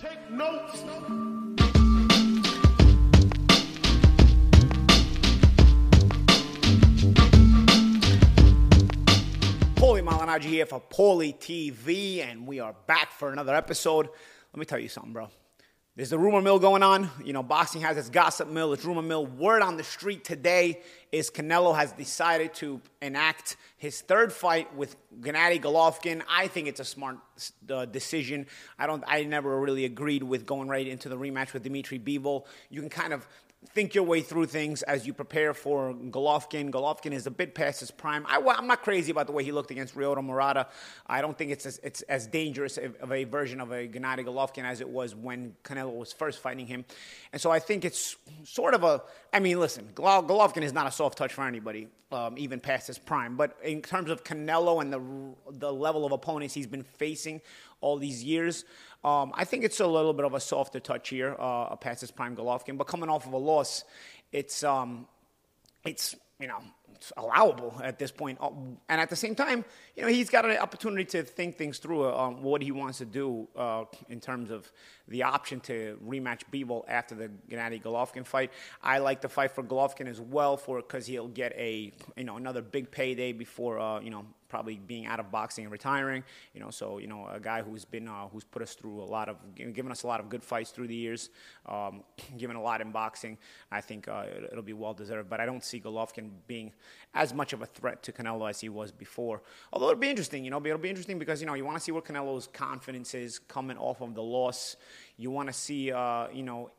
Take notes. Paulie Malignaggi here for Paulie TV, and we are back for another episode. Let me tell you something, bro. There's the rumor mill going on. You know, boxing has its gossip mill, its rumor mill. Word on the street today is Canelo has decided to enact his third fight with Gennady Golovkin. I think it's a smart uh, decision. I don't. I never really agreed with going right into the rematch with Dimitri Bivol. You can kind of think your way through things as you prepare for Golovkin. Golovkin is a bit past his prime. I, am not crazy about the way he looked against Ryota Murata. I don't think it's as, it's as dangerous of a version of a Gennady Golovkin as it was when Canelo was first fighting him. And so I think it's sort of a. I mean, listen, Golovkin is not a soft touch for anybody, um, even past his prime. But in terms of Canelo and the the level of opponents he's been facing all these years. Um, I think it's a little bit of a softer touch here, uh, past his prime Golovkin, but coming off of a loss, it's um, it's you know it's allowable at this point. Uh, and at the same time, you know, he's got an opportunity to think things through uh, what he wants to do uh, in terms of the option to rematch Bivol after the Gennady Golovkin fight. I like the fight for Golovkin as well for because he'll get a you know another big payday before uh, you know probably being out of boxing and retiring. You know, so you know a guy who's been uh, who's put us through a lot of given us a lot of good fights through the years, um, given a lot in boxing. I think uh, it'll be well deserved. But I don't see Golovkin being as much of a threat to Canelo as he was before. Although it'll be interesting, you know, it'll be interesting because you know you want to see where Canelo's confidence is coming off of the loss. You want to see, uh, you know,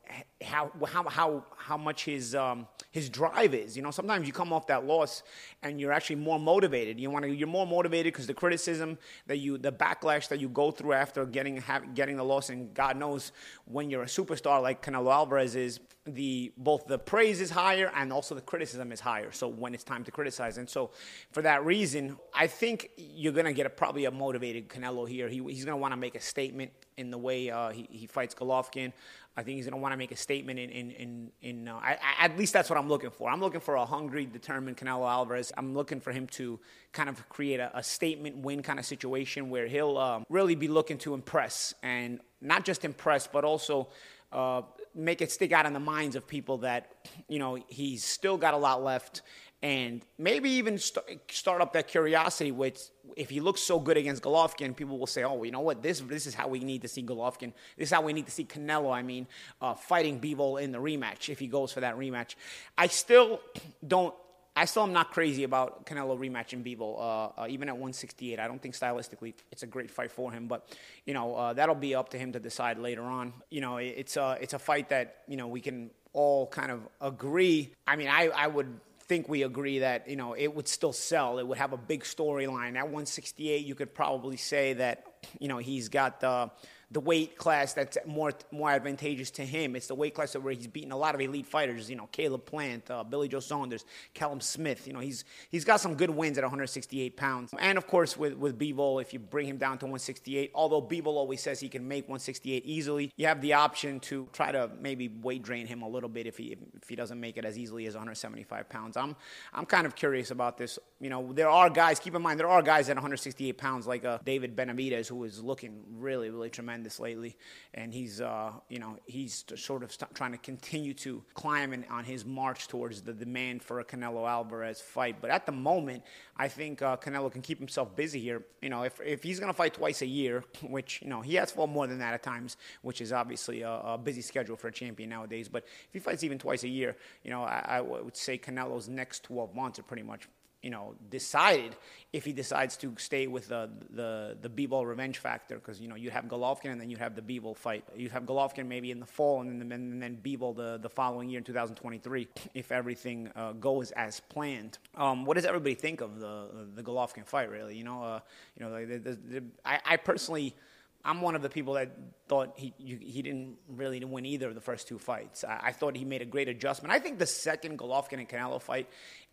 how how how how much his um, his drive is. You know, sometimes you come off that loss and you're actually more motivated. You want to you're more motivated because the criticism that you the backlash that you go through after getting have, getting the loss, and God knows when you're a superstar like Canelo Alvarez is, the both the praise is higher and also the criticism is higher. So when it's time to criticize, and so for that reason, I think you're gonna get a, probably a motivated Canelo here. He, he's gonna want to make a statement in the way uh, he, he fights Golovkin. I think he's going to want to make a statement in in in, in uh, I, at least that's what I'm looking for. I'm looking for a hungry, determined Canelo Alvarez. I'm looking for him to kind of create a, a statement win kind of situation where he'll um, really be looking to impress and not just impress, but also. Uh, make it stick out in the minds of people that you know he's still got a lot left and maybe even st- start up that curiosity with if he looks so good against Golovkin, people will say, "Oh, you know what? This this is how we need to see Golovkin. This is how we need to see Canelo. I mean, uh, fighting Bivol in the rematch if he goes for that rematch." I still don't. I still am not crazy about Canelo rematching Bivol, uh, uh, even at 168. I don't think stylistically it's a great fight for him, but you know uh, that'll be up to him to decide later on. You know, it's a it's a fight that you know we can all kind of agree. I mean, I I would think we agree that you know it would still sell. It would have a big storyline. At 168, you could probably say that you know he's got the the weight class that's more more advantageous to him. It's the weight class where he's beaten a lot of elite fighters. You know, Caleb Plant, uh, Billy Joe Saunders, Callum Smith. You know, he's he's got some good wins at 168 pounds. And of course, with with Bivol, if you bring him down to 168, although Bivol always says he can make 168 easily, you have the option to try to maybe weight drain him a little bit if he if he doesn't make it as easily as 175 pounds. I'm I'm kind of curious about this. You know, there are guys. Keep in mind, there are guys at 168 pounds like uh, David Benavidez who is looking really really tremendous tremendous lately, and he's uh, you know he's sort of trying to continue to climb in, on his march towards the demand for a Canelo Alvarez fight. But at the moment, I think uh, Canelo can keep himself busy here. You know, if if he's going to fight twice a year, which you know he has fought more than that at times, which is obviously a, a, busy schedule for a champion nowadays. But if he fights even twice a year, you know, I, I would say Canelo's next 12 months are pretty much you know, decided if he decides to stay with the the the Bivol revenge factor, because you know you have Golovkin and then you have the Bivol fight. You have Golovkin maybe in the fall and then and then Bivol the the following year in 2023 if everything uh, goes as planned. Um, what does everybody think of the the Golovkin fight? Really, you know, uh, you know, the, the, the, I, I personally. I'm one of the people that thought he he didn't really win either of the first two fights. I, I, thought he made a great adjustment. I think the second Golovkin and Canelo fight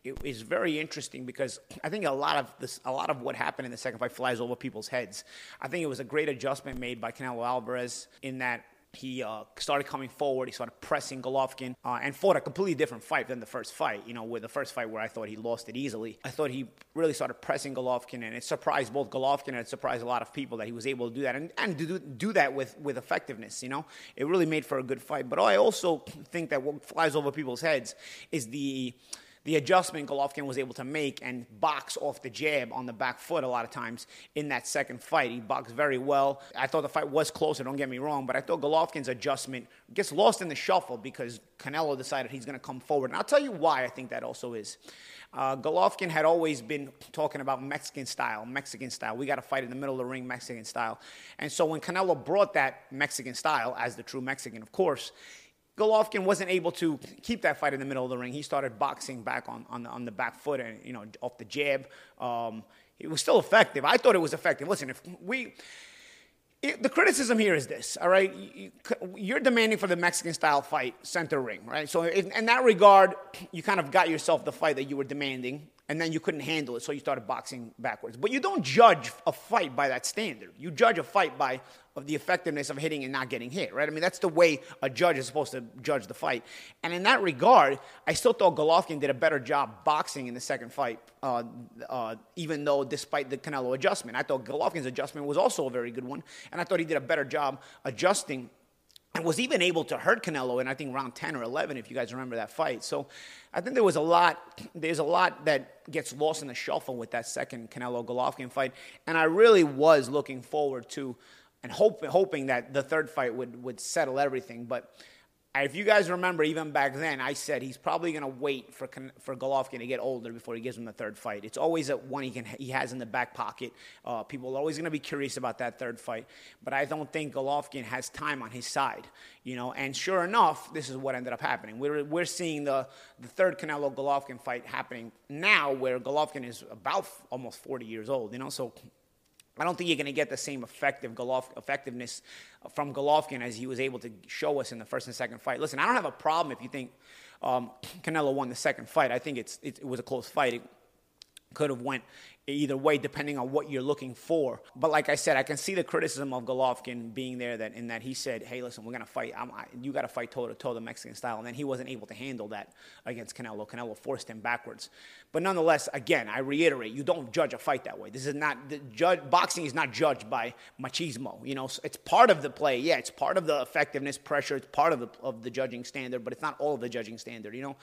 it is very interesting because I think a lot of this, a lot of what happened in the second fight flies over people's heads. I think it was a great adjustment made by Canelo Alvarez in that he uh, started coming forward. He started pressing Golovkin uh, and fought a completely different fight than the first fight. You know, with the first fight where I thought he lost it easily, I thought he really started pressing Golovkin, and it surprised both Golovkin and it surprised a lot of people that he was able to do that and, and do, do that with, with effectiveness. You know, it really made for a good fight. But I also think that what flies over people's heads is the the adjustment Golovkin was able to make and box off the jab on the back foot a lot of times in that second fight. He boxed very well. I thought the fight was closer, don't get me wrong, but I thought Golovkin's adjustment gets lost in the shuffle because Canelo decided he's going to come forward. And I'll tell you why I think that also is. Uh, Golovkin had always been talking about Mexican style, Mexican style. We got to fight in the middle of the ring, Mexican style. And so when Canelo brought that Mexican style, as the true Mexican, of course, Golovkin wasn't able to keep that fight in the middle of the ring. He started boxing back on, on, the, on the back foot and, you know, off the jab. Um, it was still effective. I thought it was effective. Listen, if we, it, the criticism here is this, all right? You, are demanding for the Mexican style fight, center ring, right? So, in, in that regard, you kind of got yourself the fight that you were demanding and then you couldn't handle it, so you started boxing backwards. But you don't judge a fight by that standard. You judge a fight by of the effectiveness of hitting and not getting hit, right? I mean, that's the way a judge is supposed to judge the fight. And in that regard, I still thought Golovkin did a better job boxing in the second fight, uh, uh, even though despite the Canelo adjustment. I thought Golovkin's adjustment was also a very good one, and I thought he did a better job adjusting and was even able to hurt Canelo in I think round 10 or 11 if you guys remember that fight. So I think there was a lot there's a lot that gets lost in the shuffle with that second Canelo Golovkin fight and I really was looking forward to and hope, hoping that the third fight would would settle everything but if you guys remember, even back then, I said he's probably going to wait for for Golovkin to get older before he gives him the third fight. It's always a one he can he has in the back pocket. Uh, people are always going to be curious about that third fight, but I don't think Golovkin has time on his side. You know, and sure enough, this is what ended up happening. We're we're seeing the the third Canelo Golovkin fight happening now, where Golovkin is about almost 40 years old. You know, so I don't think you're going to get the same effective Golov- effectiveness from Golovkin as he was able to show us in the first and second fight. Listen, I don't have a problem if you think um, Canelo won the second fight. I think it's, it, it was a close fight. It could have went either way depending on what you're looking for. But like I said, I can see the criticism of Golovkin being there that in that he said, "Hey, listen, we're gonna fight. I, you got to fight toe to toe the Mexican style," and then he wasn't able to handle that against Canelo. Canelo forced him backwards. But nonetheless, again, I reiterate, you don't judge a fight that way. This is not the judge. Boxing is not judged by machismo. You know, it's part of the play. Yeah, it's part of the effectiveness pressure. It's part of the of the judging standard, but it's not all of the judging standard. You know,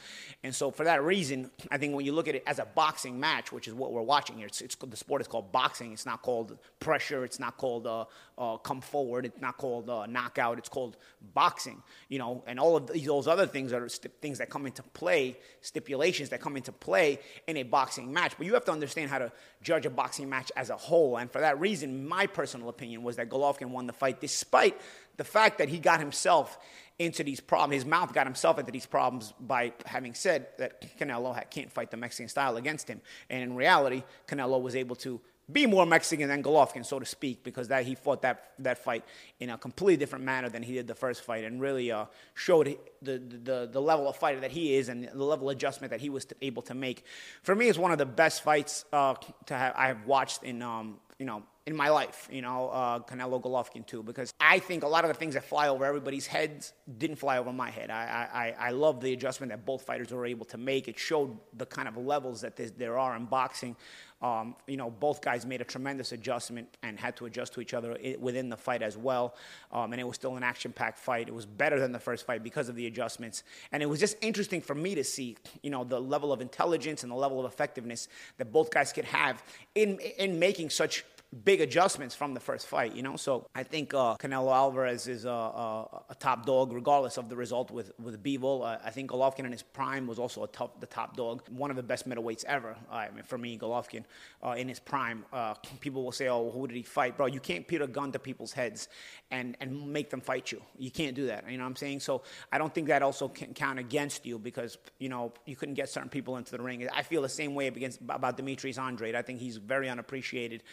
and so for that reason, I think when you look at it as a boxing match, which is what we're watching here, it's, it's the sport is called boxing. It's not called pressure. It's not called uh, uh, come forward. It's not called uh, knockout. It's called boxing. You know, and all of those other things are st- things that come into play, stipulations that come into play in a boxing match. But you have to understand how to judge a boxing match as a whole. And for that reason, my personal opinion was that Golovkin won the fight, despite the fact that he got himself into these problems. His mouth got himself into these problems by having said that Canelo can't fight the Mexican style against him. And in reality, Canelo was able to be more Mexican than Golovkin, so to speak, because that he fought that that fight in a completely different manner than he did the first fight, and really uh, showed the, the the level of fighter that he is and the level of adjustment that he was able to make. For me, it's one of the best fights uh, to have I have watched in um, you know in my life, you know, uh, Canelo Golovkin too, because I think a lot of the things that fly over everybody's heads didn't fly over my head. I, I, I love the adjustment that both fighters were able to make. It showed the kind of levels that there are in boxing. Um, you know, both guys made a tremendous adjustment and had to adjust to each other within the fight as well. Um, and it was still an action-packed fight. It was better than the first fight because of the adjustments. And it was just interesting for me to see, you know, the level of intelligence and the level of effectiveness that both guys could have in in making such big adjustments from the first fight, you know. So I think uh, Canelo Alvarez is a, a, a, top dog, regardless of the result with with Bivol. Uh, I think Golovkin in his prime was also a top, the top dog, one of the best middleweights ever. Uh, I mean, for me, Golovkin uh, in his prime. Uh, people will say, "Oh, who did he fight, bro?" You can't put a gun to people's heads and and make them fight you. You can't do that. You know what I'm saying? So I don't think that also can count against you because you know you couldn't get certain people into the ring. I feel the same way against about Demetrius Andrade. I think he's very unappreciated.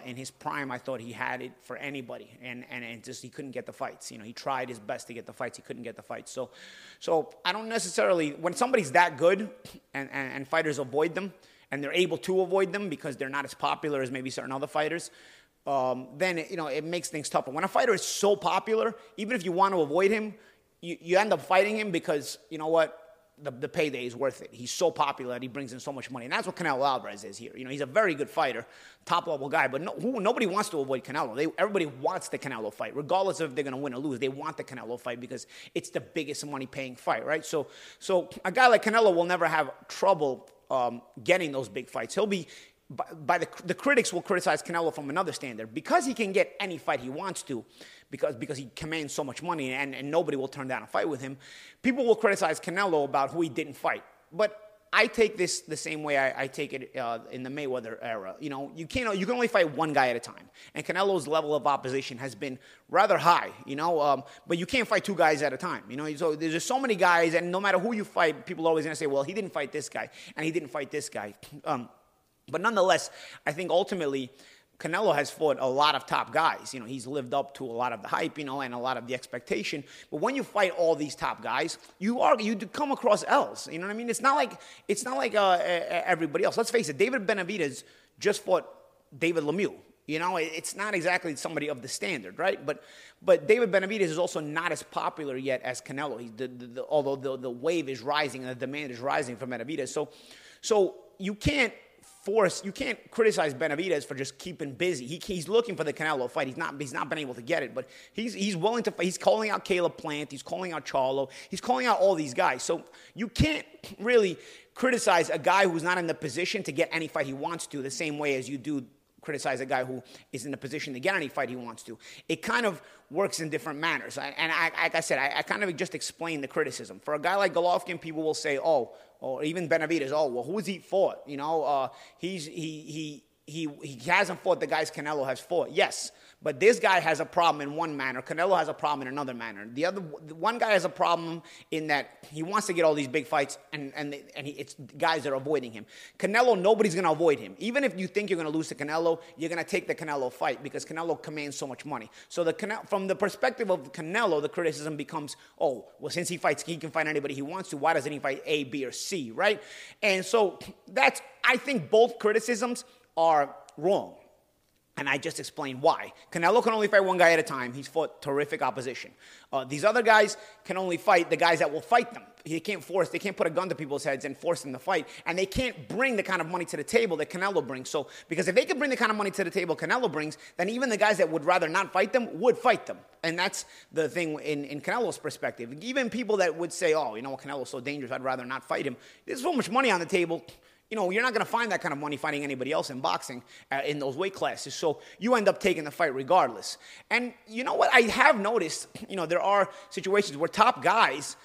Uh, in his prime, I thought he had it for anybody, and, and, and just he couldn't get the fights. You know, he tried his best to get the fights, he couldn't get the fights. So, so I don't necessarily when somebody's that good, and, and, and fighters avoid them, and they're able to avoid them because they're not as popular as maybe certain other fighters. um, then you know it makes things tougher. When a fighter is so popular, even if you want to avoid him, you, you end up fighting him because you know what the, the payday is worth it. He's so popular that he brings in so much money. And that's what Canelo Alvarez is here. You know, he's a very good fighter, top level guy, but no, who, nobody wants to avoid Canelo. They, everybody wants the Canelo fight, regardless of if they're going to win or lose. They want the Canelo fight because it's the biggest money paying fight, right? So, so a guy like Canelo will never have trouble um, getting those big fights. He'll be by, by the, the critics will criticize Canelo from another standard because he can get any fight he wants to because, because he commands so much money and, and nobody will turn down a fight with him. People will criticize Canelo about who he didn't fight. But I take this the same way I, I take it uh, in the Mayweather era. You know, you can't you can only fight one guy at a time, and Canelo's level of opposition has been rather high. You know, um, but you can't fight two guys at a time. You know, so there's just so many guys, and no matter who you fight, people are always going to say, "Well, he didn't fight this guy, and he didn't fight this guy." Um, but nonetheless, I think ultimately Canelo has fought a lot of top guys. You know, he's lived up to a lot of the hype, you know, and a lot of the expectation. But when you fight all these top guys, you are you come across L's. You know what I mean? It's not like it's not like uh, everybody else. Let's face it. David Benavidez just fought David Lemieux. You know, it's not exactly somebody of the standard, right? But but David Benavidez is also not as popular yet as Canelo. He, the, the, the, although the, the wave is rising and the demand is rising for Benavidez, so so you can't force you can't criticize Benavidez for just keeping busy. He, he's looking for the Canelo fight. He's not he's not been able to get it, but he's he's willing to. He's calling out Caleb Plant. He's calling out Charlo. He's calling out all these guys. So you can't really criticize a guy who's not in the position to get any fight he wants to the same way as you do criticize a guy who is in a position to get any fight he wants to. It kind of works in different manners. I, and I, like I said, I, I, kind of just explained the criticism. For a guy like Golovkin, people will say, oh, or even Benavidez, oh, well, who's he fought? You know, uh, he's, he, he, he, he hasn't fought the guys Canelo has fought. Yes, but this guy has a problem in one manner. Canelo has a problem in another manner. The other the one guy has a problem in that he wants to get all these big fights, and and and he, it's guys that are avoiding him. Canelo, nobody's going to avoid him. Even if you think you're going to lose to Canelo, you're going to take the Canelo fight because Canelo commands so much money. So the from the perspective of Canelo, the criticism becomes, oh, well, since he fights, he can fight anybody he wants to. Why doesn't he fight A, B, or C, right? And so that's I think both criticisms are wrong. And I just explained why. Canelo can only fight one guy at a time. He's fought terrific opposition. Uh, these other guys can only fight the guys that will fight them. They can't force, they can't put a gun to people's heads and force them to fight. And they can't bring the kind of money to the table that Canelo brings. So, because if they could bring the kind of money to the table Canelo brings, then even the guys that would rather not fight them would fight them. And that's the thing in, in Canelo's perspective. Even people that would say, oh, you know what, Canelo's so dangerous, I'd rather not fight him. There's so much money on the table you know, you're not going to find that kind of money fighting anybody else in boxing uh, in those weight classes. So you end up taking the fight regardless. And you know what? I have noticed, you know, there are situations where top guys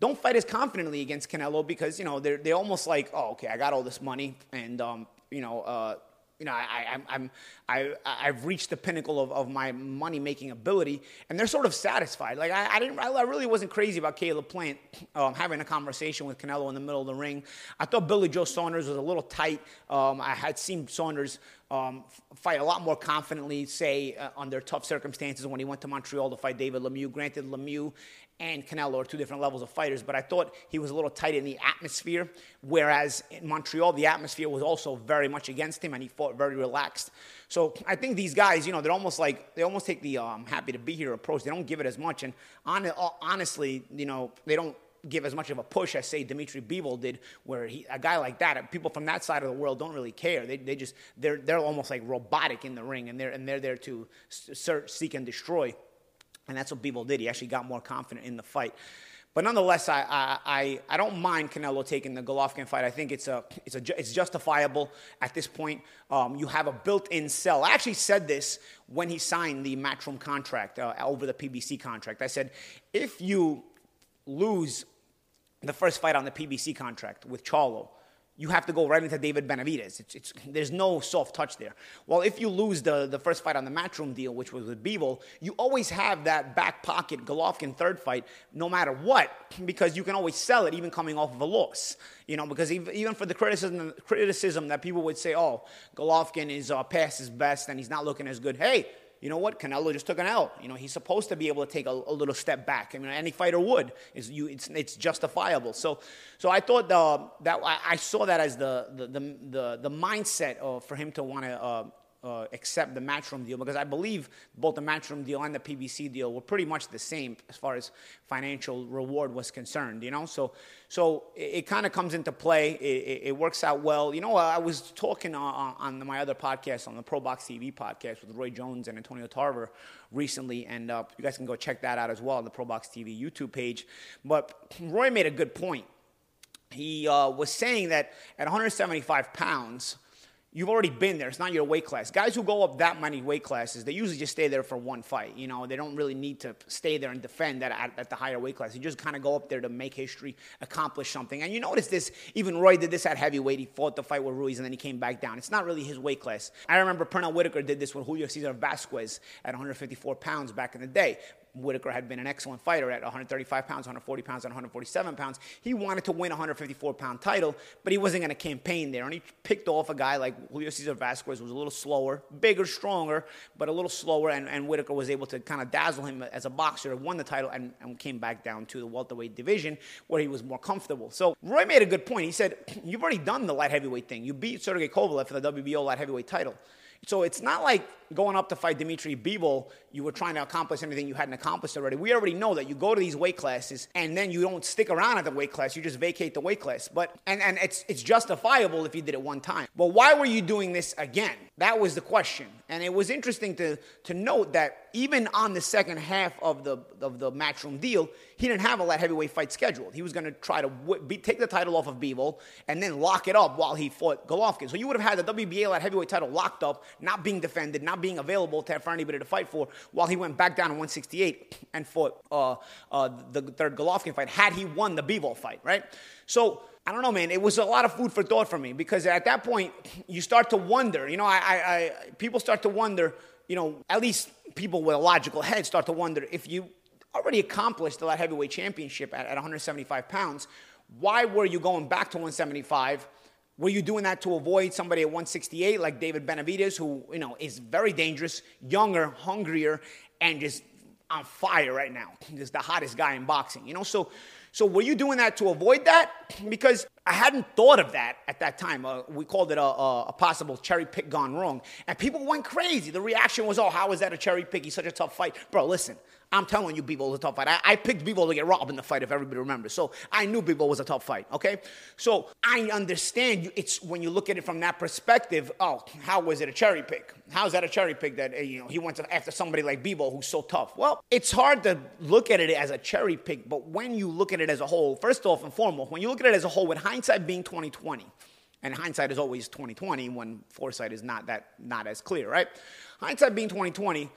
don't fight as confidently against Canelo because, you know, they're, they're almost like, oh, okay, I got all this money and, um, you know, uh, you know, I, I, I'm, I, I've reached the pinnacle of, of my money making ability, and they're sort of satisfied. Like I, I didn't, I really wasn't crazy about Caleb Plant um, having a conversation with Canelo in the middle of the ring. I thought Billy Joe Saunders was a little tight. Um, I had seen Saunders um, fight a lot more confidently, say uh, under tough circumstances when he went to Montreal to fight David Lemieux. Granted, Lemieux and Canelo are two different levels of fighters, but I thought he was a little tight in the atmosphere, whereas in Montreal, the atmosphere was also very much against him and he fought very relaxed. So I think these guys, you know, they're almost like, they almost take the um, happy to be here approach. They don't give it as much. And on, honestly, you know, they don't give as much of a push as say Dimitri Bivol did, where he, a guy like that, people from that side of the world don't really care. They, they just they're they're almost like robotic in the ring, and they're and they're there to search, seek, and destroy. And that's what Bivol did. He actually got more confident in the fight. But nonetheless, I, I, I, don't mind Canelo taking the Golovkin fight. I think it's, a, it's, a, it's justifiable at this point. Um, you have a built in sell. I actually said this when he signed the Matchroom contract uh, over the PBC contract. I said, if you lose the first fight on the PBC contract with Charlo, you have to go right into David Benavidez. It's, it's, there's no soft touch there. Well, if you lose the, the first fight on the Matchroom deal, which was with Bivol, you always have that back pocket Golovkin third fight, no matter what, because you can always sell it even coming off of a loss. You know, because even for the criticism, criticism that people would say, oh, Golovkin is uh, past his best and he's not looking as good. Hey, you know what? Canelo just took an L. You know, he's supposed to be able to take a, a little step back. I mean, any fighter would. It's, you, it's, it's justifiable. So, so I thought the, that I, saw that as the, the, the, the, the mindset of, for him to want to uh, uh, accept the Matchroom deal because I believe both the Matchroom deal and the PBC deal were pretty much the same as far as financial reward was concerned. You know, so so it, it kind of comes into play. It, it, it, works out well. You know, I was talking on, on, my other podcast, on the Pro Box TV podcast with Roy Jones and Antonio Tarver recently, and uh, you guys can go check that out as well on the Pro Box TV YouTube page. But Roy made a good point. He uh, was saying that at 175 pounds you've already been there. It's not your weight class. Guys who go up that many weight classes, they usually just stay there for one fight. You know, they don't really need to stay there and defend that at, at the higher weight class. You just kind of go up there to make history, accomplish something. And you notice this, even Roy did this at heavyweight. He fought the fight with Ruiz and then he came back down. It's not really his weight class. I remember Pernell Whitaker did this with Julio Cesar Vasquez at 154 pounds back in the day. Whitaker had been an excellent fighter at 135 pounds, 140 pounds, and 147 pounds. He wanted to win a 154 pound title, but he wasn't going to campaign there. And he picked off a guy like Julio Cesar Vasquez, who was a little slower, bigger, stronger, but a little slower. And, and Whitaker was able to kind of dazzle him as a boxer, won the title, and, and came back down to the welterweight division where he was more comfortable. So Roy made a good point. He said, You've already done the light heavyweight thing. You beat Sergey Kovalev for the WBO light heavyweight title. So it's not like going up to fight Dimitri Bivol, you were trying to accomplish anything you hadn't accomplished already. We already know that you go to these weight classes and then you don't stick around at the weight class, you just vacate the weight class. But and, and it's it's justifiable if you did it one time. But why were you doing this again? That was the question. And it was interesting to to note that even on the second half of the of the matchroom deal, he didn't have a light heavyweight fight scheduled. He was going to try to w- be, take the title off of Bivol and then lock it up while he fought Golovkin. So you would have had the WBA light heavyweight title locked up, not being defended, not being available to for anybody to fight for, while he went back down to 168 and fought uh, uh, the third Golovkin fight. Had he won the Bivol fight, right? So I don't know, man. It was a lot of food for thought for me because at that point you start to wonder. You know, I, I, I people start to wonder. You know, at least people with a logical head start to wonder if you already accomplished the light heavyweight championship at, at 175 pounds. Why were you going back to 175? Were you doing that to avoid somebody at 168 like David Benavidez, who you know is very dangerous, younger, hungrier, and just on fire right now? Just the hottest guy in boxing, you know. So, so were you doing that to avoid that? Because I hadn't thought of that at that time. Uh, we called it a, a, a, possible cherry pick gone wrong, and people went crazy. The reaction was, "Oh, how is that a cherry pick? He's such a tough fight, bro." Listen, I'm telling you, Bivol was a tough fight. I, I picked Bivol to get robbed in the fight, if everybody remembers. So I knew Bivol was a tough fight, okay? So I understand you, it's when you look at it from that perspective, oh, how was it a cherry pick? How's that a cherry pick that, uh, you know, he went after somebody like Bivol who's so tough? Well, it's hard to look at it as a cherry pick, but when you look at it as a whole, first off and foremost, when you look at it as a whole, with hindsight being 2020, and hindsight is always 2020 when foresight is not that not as clear, right? Hindsight being 2020,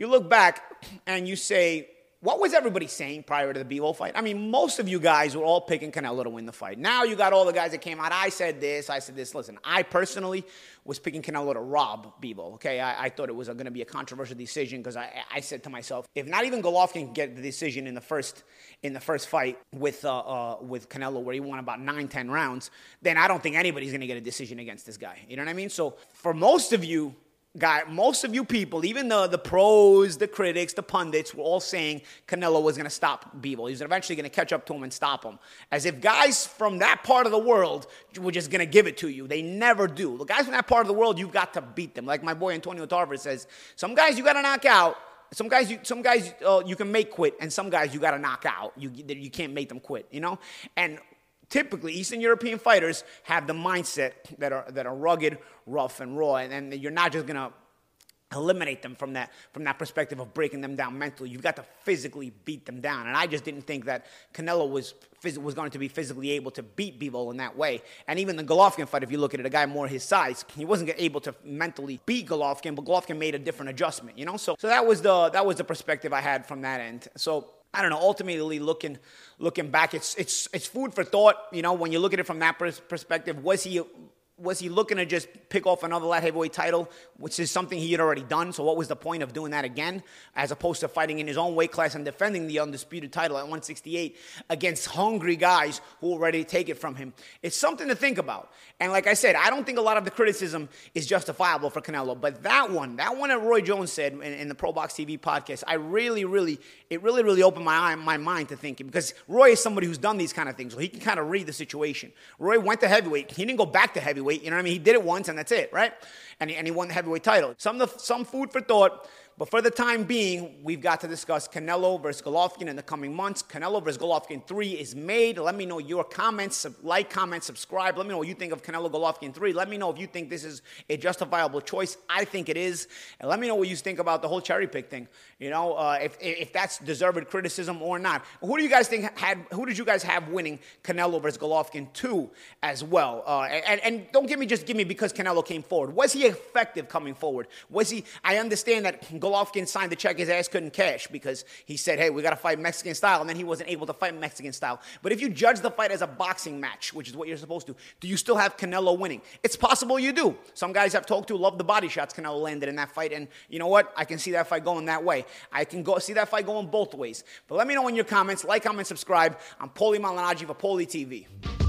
you look back and you say, what was everybody saying prior to the Bivol fight? I mean, most of you guys were all picking Canelo to win the fight. Now you got all the guys that came out. I said this, I said this. Listen, I personally was picking Canelo to rob Bivol. Okay, I, I thought it was going to be a controversial decision because I, I said to myself, if not even Golovkin can get the decision in the first in the first fight with uh, uh, with Canelo, where he won about nine, ten rounds, then I don't think anybody's going to get a decision against this guy. You know what I mean? So for most of you guy, most of you people, even the, the pros, the critics, the pundits, were all saying Canelo was going to stop Bivol. He was eventually going to catch up to him and stop him. As if guys from that part of the world were just going to give it to you. They never do. The guys from that part of the world, you've got to beat them. Like my boy Antonio Tarver says, some guys you got to knock out. Some guys, you, some guys uh, you can make quit, and some guys you got to knock out. You, you can't make them quit, you know. And typically Eastern European fighters have the mindset that are that are rugged, rough, and raw, and, and you're not just gonna eliminate them from that from that perspective of breaking them down mentally. You've got to physically beat them down, and I just didn't think that Canelo was was going to be physically able to beat Bivol in that way. And even the Golovkin fight, if you look at it, a guy more his size, he wasn't able to mentally beat Golovkin, but Golovkin made a different adjustment, you know. So so that was the that was the perspective I had from that end. So I don't know. Ultimately, looking looking back, it's it's it's food for thought. You know, when you look at it from that perspective, was he was he looking to just pick off another light heavyweight title, which is something he had already done? So what was the point of doing that again, as opposed to fighting in his own weight class and defending the undisputed title at 168 against hungry guys who were ready to take it from him? It's something to think about. And like I said, I don't think a lot of the criticism is justifiable for Canelo, but that one, that one that Roy Jones said in, in the Pro Box TV podcast, I really, really it really, really opened my, eye, my mind to thinking because Roy is somebody who's done these kind of things, so he can kind of read the situation. Roy went to heavyweight. He didn't go back to heavyweight. You know what I mean? He did it once and that's it, right? And he, and he won the heavyweight title. Some, some food for thought. But for the time being, we've got to discuss Canelo versus Golovkin in the coming months. Canelo versus Golovkin 3 is made. Let me know your comments. Like, comment, subscribe. Let me know what you think of Canelo Golovkin 3. Let me know if you think this is a justifiable choice. I think it is. And let me know what you think about the whole cherry pick thing. You know, uh, if, if that's deserved criticism or not. Who do you guys think had, who did you guys have winning Canelo versus Golovkin 2 as well? Uh, and, and don't give me just give me because Canelo came forward. Was he effective coming forward? Was he, I understand that Golovkin Golovkin signed the check his ass couldn't cash because he said, hey, we got to fight Mexican style, and then he wasn't able to fight Mexican style. But if you judge the fight as a boxing match, which is what you're supposed to, do you still have Canelo winning? It's possible you do. Some guys I've talked to love the body shots Canelo landed in that fight, and you know what? I can see that fight going that way. I can go see that fight going both ways. But let me know in your comments. Like, comment, subscribe. I'm Paulie Malignaggi for Paulie TV.